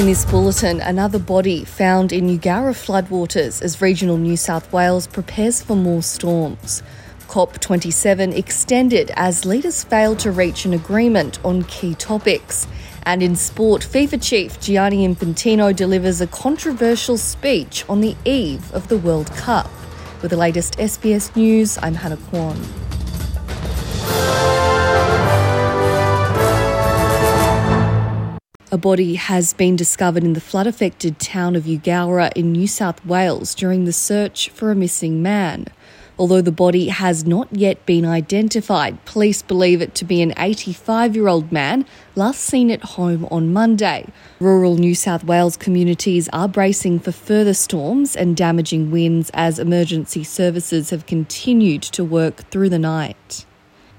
In this bulletin, another body found in Eugowra floodwaters as regional New South Wales prepares for more storms. COP27 extended as leaders failed to reach an agreement on key topics. And in sport, FIFA chief Gianni Infantino delivers a controversial speech on the eve of the World Cup. With the latest SBS news, I'm Hannah Kwan. A body has been discovered in the flood affected town of Eugowra in New South Wales during the search for a missing man. Although the body has not yet been identified, police believe it to be an 85 year old man last seen at home on Monday. Rural New South Wales communities are bracing for further storms and damaging winds as emergency services have continued to work through the night.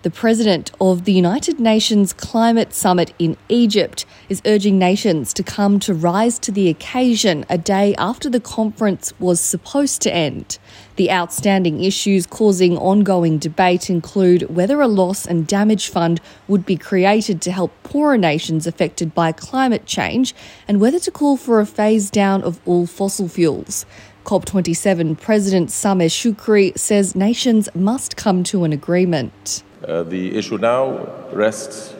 The president of the United Nations Climate Summit in Egypt is urging nations to come to rise to the occasion a day after the conference was supposed to end. The outstanding issues causing ongoing debate include whether a loss and damage fund would be created to help poorer nations affected by climate change and whether to call for a phase down of all fossil fuels. COP27 President Sameh Shoukry says nations must come to an agreement. Uh, the issue now rests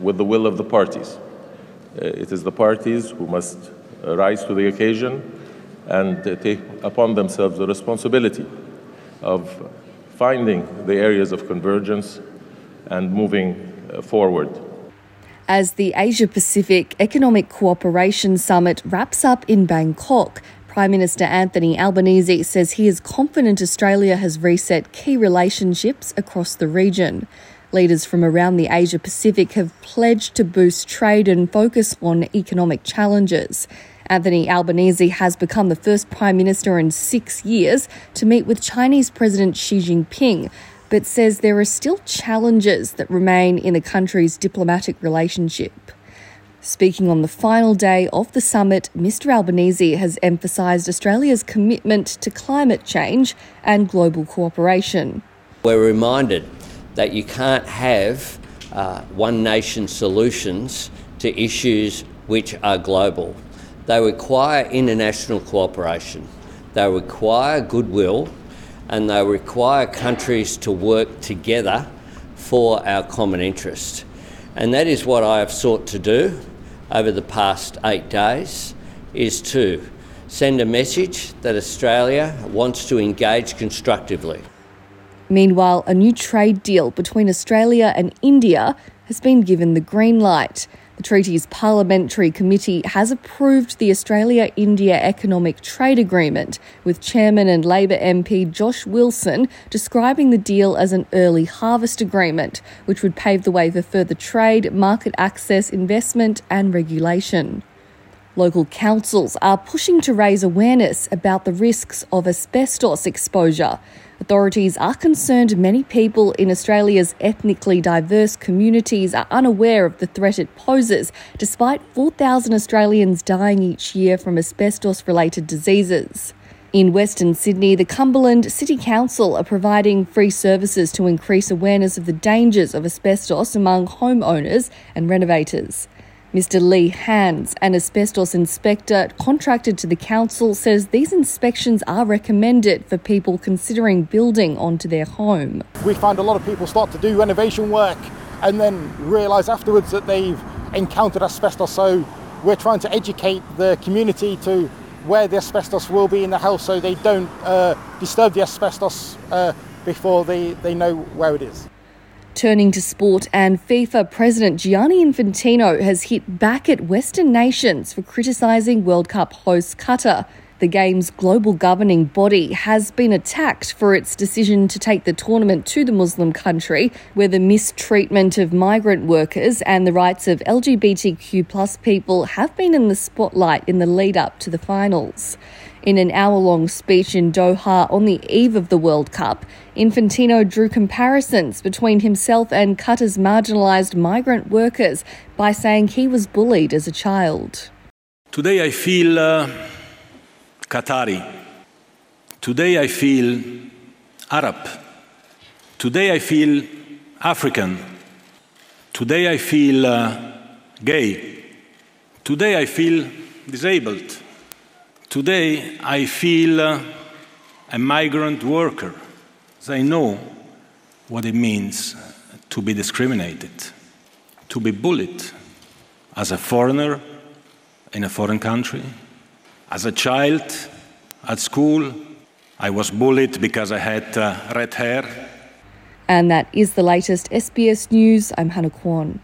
with the will of the parties. Uh, it is the parties who must rise to the occasion and uh, take upon themselves the responsibility of finding the areas of convergence and moving uh, forward. As the Asia Pacific Economic Cooperation Summit wraps up in Bangkok, Prime Minister Anthony Albanese says he is confident Australia has reset key relationships across the region. Leaders from around the Asia Pacific have pledged to boost trade and focus on economic challenges. Anthony Albanese has become the first Prime Minister in six years to meet with Chinese President Xi Jinping, but says there are still challenges that remain in the country's diplomatic relationship. Speaking on the final day of the summit, Mr Albanese has emphasised Australia's commitment to climate change and global cooperation. We're reminded that you can't have uh, one nation solutions to issues which are global. They require international cooperation, they require goodwill, and they require countries to work together for our common interest. And that is what I have sought to do over the past eight days is to send a message that Australia wants to engage constructively. Meanwhile, a new trade deal between Australia and India has been given the green light. The treaty's parliamentary committee has approved the Australia India Economic Trade Agreement, with Chairman and Labor MP Josh Wilson describing the deal as an early harvest agreement, which would pave the way for further trade, market access, investment, and regulation. Local councils are pushing to raise awareness about the risks of asbestos exposure. Authorities are concerned many people in Australia's ethnically diverse communities are unaware of the threat it poses, despite 4,000 Australians dying each year from asbestos related diseases. In Western Sydney, the Cumberland City Council are providing free services to increase awareness of the dangers of asbestos among homeowners and renovators. Mr. Lee Hands, an asbestos inspector contracted to the council, says these inspections are recommended for people considering building onto their home. We find a lot of people start to do renovation work and then realise afterwards that they've encountered asbestos. So we're trying to educate the community to where the asbestos will be in the house so they don't uh, disturb the asbestos uh, before they, they know where it is. Turning to sport, and FIFA President Gianni Infantino has hit back at Western nations for criticising World Cup host Qatar. The game's global governing body has been attacked for its decision to take the tournament to the Muslim country, where the mistreatment of migrant workers and the rights of LGBTQ people have been in the spotlight in the lead up to the finals. In an hour long speech in Doha on the eve of the World Cup, Infantino drew comparisons between himself and Qatar's marginalised migrant workers by saying he was bullied as a child. Today I feel uh, Qatari. Today I feel Arab. Today I feel African. Today I feel uh, gay. Today I feel disabled. Today, I feel uh, a migrant worker. I know what it means to be discriminated, to be bullied as a foreigner in a foreign country. As a child at school, I was bullied because I had uh, red hair. And that is the latest SBS News. I'm Hannah Kwan.